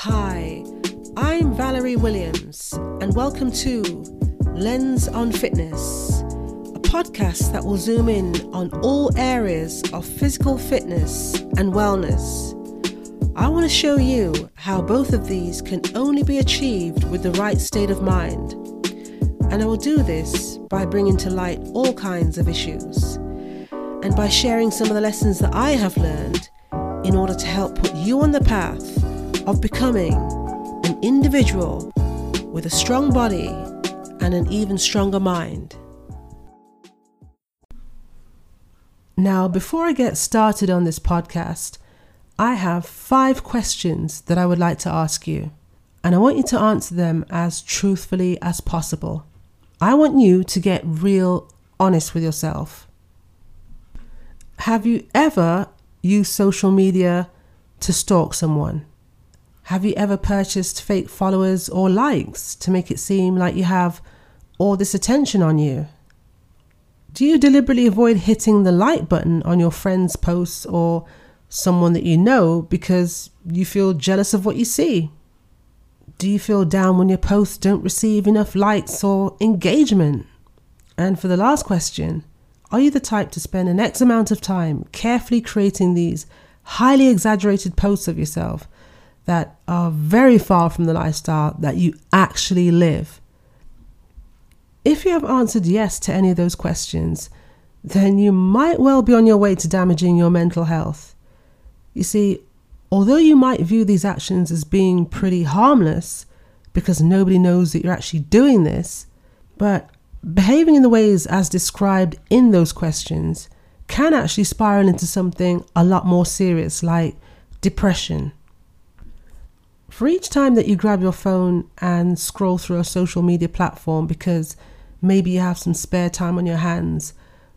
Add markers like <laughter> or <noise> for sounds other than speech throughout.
Hi, I'm Valerie Williams, and welcome to Lens on Fitness, a podcast that will zoom in on all areas of physical fitness and wellness. I want to show you how both of these can only be achieved with the right state of mind. And I will do this by bringing to light all kinds of issues and by sharing some of the lessons that I have learned in order to help put you on the path of becoming an individual with a strong body and an even stronger mind. Now, before I get started on this podcast, I have five questions that I would like to ask you, and I want you to answer them as truthfully as possible. I want you to get real honest with yourself. Have you ever used social media to stalk someone? Have you ever purchased fake followers or likes to make it seem like you have all this attention on you? Do you deliberately avoid hitting the like button on your friend's posts or someone that you know because you feel jealous of what you see? Do you feel down when your posts don't receive enough likes or engagement? And for the last question, are you the type to spend an X amount of time carefully creating these highly exaggerated posts of yourself that are very far from the lifestyle that you actually live? If you have answered yes to any of those questions, then you might well be on your way to damaging your mental health. You see, although you might view these actions as being pretty harmless because nobody knows that you're actually doing this, but behaving in the ways as described in those questions can actually spiral into something a lot more serious like depression, for each time that you grab your phone and scroll through a social media platform because maybe you have some spare time on your hands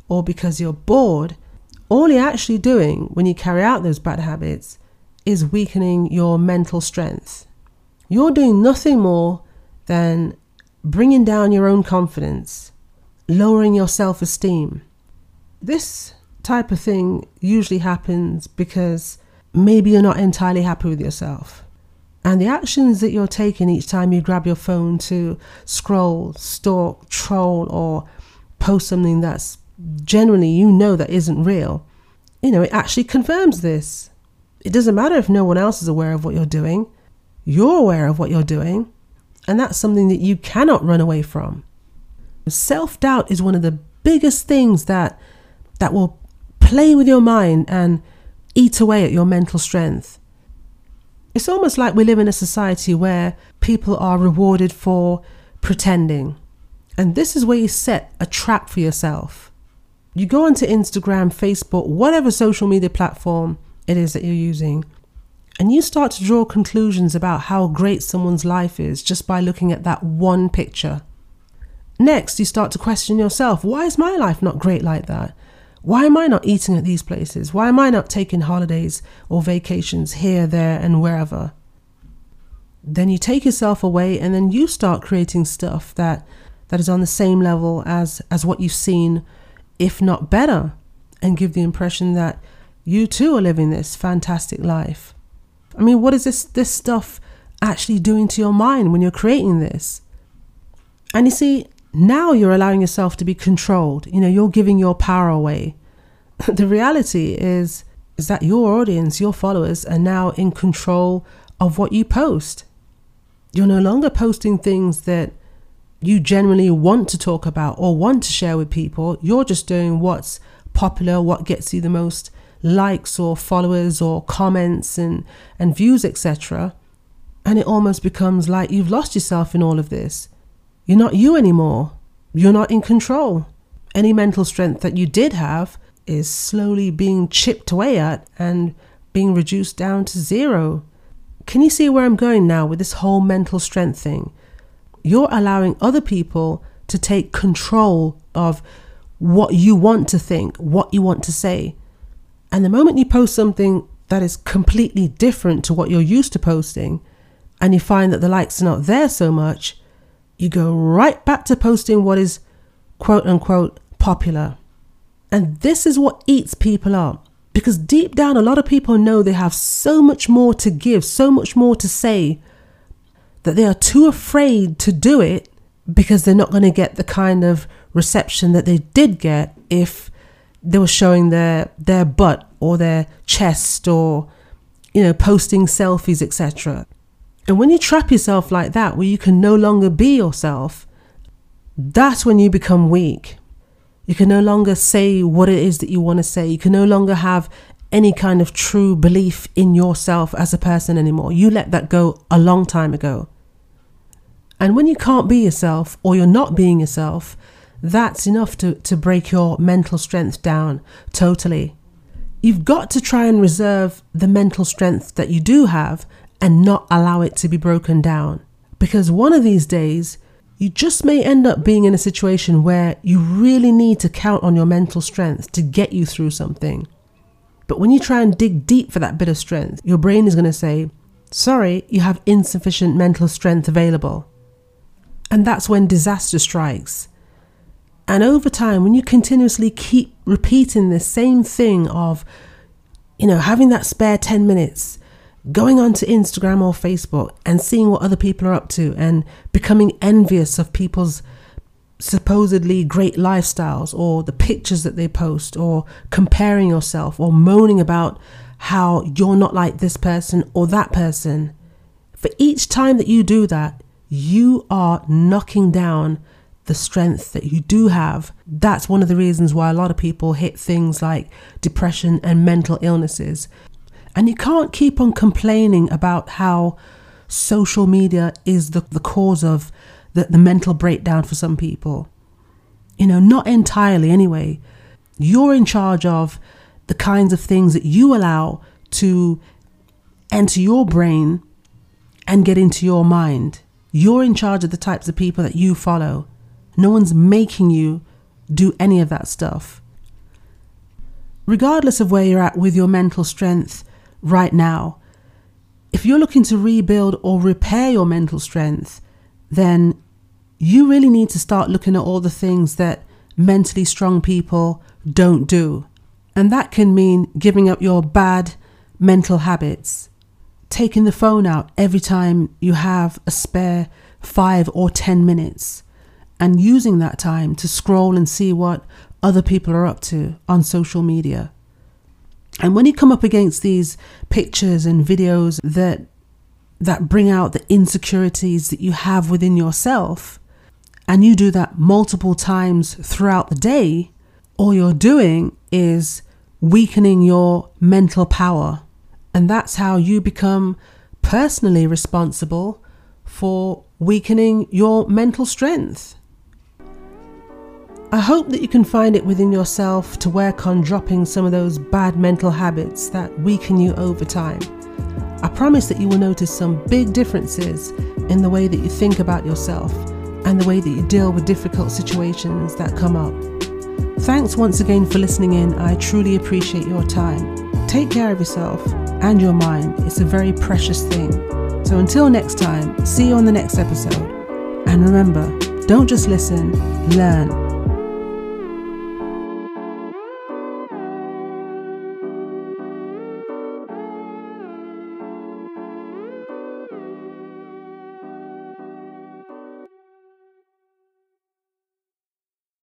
or because you're bored, all you're actually doing when you carry out those bad habits is weakening your mental strength. You're doing nothing more than bringing down your own confidence, lowering your self esteem. This type of thing usually happens because maybe you're not entirely happy with yourself. And the actions that you're taking each time you grab your phone to scroll, stalk, troll, or post something that's generally you know that isn't real, you know, it actually confirms this. It doesn't matter if no one else is aware of what you're doing, you're aware of what you're doing, and that's something that you cannot run away from. Self doubt is one of the biggest things that that will play with your mind and eat away at your mental strength. It's almost like we live in a society where people are rewarded for pretending. And this is where you set a trap for yourself. You go onto Instagram, Facebook, whatever social media platform it is that you're using, and you start to draw conclusions about how great someone's life is just by looking at that one picture. Next, you start to question yourself why is my life not great like that? Why am I not eating at these places? Why am I not taking holidays or vacations here, there, and wherever? Then you take yourself away and then you start creating stuff that, that is on the same level as, as what you've seen, if not better, and give the impression that you too are living this fantastic life. I mean, what is this, this stuff actually doing to your mind when you're creating this? And you see, now you're allowing yourself to be controlled. You know, you're giving your power away. <laughs> the reality is is that your audience, your followers are now in control of what you post. You're no longer posting things that you generally want to talk about or want to share with people. You're just doing what's popular, what gets you the most likes or followers or comments and, and views, etc. And it almost becomes like you've lost yourself in all of this. You're not you anymore. You're not in control. Any mental strength that you did have is slowly being chipped away at and being reduced down to zero. Can you see where I'm going now with this whole mental strength thing? You're allowing other people to take control of what you want to think, what you want to say. And the moment you post something that is completely different to what you're used to posting, and you find that the likes are not there so much, you go right back to posting what is quote unquote popular. And this is what eats people up Because deep down, a lot of people know they have so much more to give, so much more to say, that they are too afraid to do it because they're not going to get the kind of reception that they did get if they were showing their their butt or their chest or you know posting selfies etc and when you trap yourself like that where you can no longer be yourself that's when you become weak. You can no longer say what it is that you want to say. You can no longer have any kind of true belief in yourself as a person anymore. You let that go a long time ago. And when you can't be yourself or you're not being yourself that's enough to, to break your mental strength down totally. You've got to try and reserve the mental strength that you do have and not allow it to be broken down. Because one of these days, you just may end up being in a situation where you really need to count on your mental strength to get you through something. But when you try and dig deep for that bit of strength, your brain is going to say, Sorry, you have insufficient mental strength available. And that's when disaster strikes. And over time, when you continuously keep repeating the same thing of, you know, having that spare 10 minutes, going onto Instagram or Facebook and seeing what other people are up to and becoming envious of people's supposedly great lifestyles or the pictures that they post or comparing yourself or moaning about how you're not like this person or that person. For each time that you do that, you are knocking down the strength that you do have. That's one of the reasons why a lot of people hit things like depression and mental illnesses. And you can't keep on complaining about how social media is the, the cause of the, the mental breakdown for some people. You know, not entirely anyway. You're in charge of the kinds of things that you allow to enter your brain and get into your mind. You're in charge of the types of people that you follow. No one's making you do any of that stuff. Regardless of where you're at with your mental strength right now, if you're looking to rebuild or repair your mental strength, then you really need to start looking at all the things that mentally strong people don't do. And that can mean giving up your bad mental habits, taking the phone out every time you have a spare five or 10 minutes, and using that time to scroll and see what other people are up to on social media. And when you come up against these pictures and videos that that bring out the insecurities that you have within yourself, and you do that multiple times throughout the day, all you're doing is weakening your mental power. And that's how you become personally responsible for weakening your mental strength. I hope that you can find it within yourself to work on dropping some of those bad mental habits that weaken you over time. I promise that you will notice some big differences in the way that you think about yourself and the way that you deal with difficult situations that come up. Thanks once again for listening in. I truly appreciate your time. Take care of yourself and your mind. It's a very precious thing. So until next time, see you on the next episode. And remember, don't just listen, learn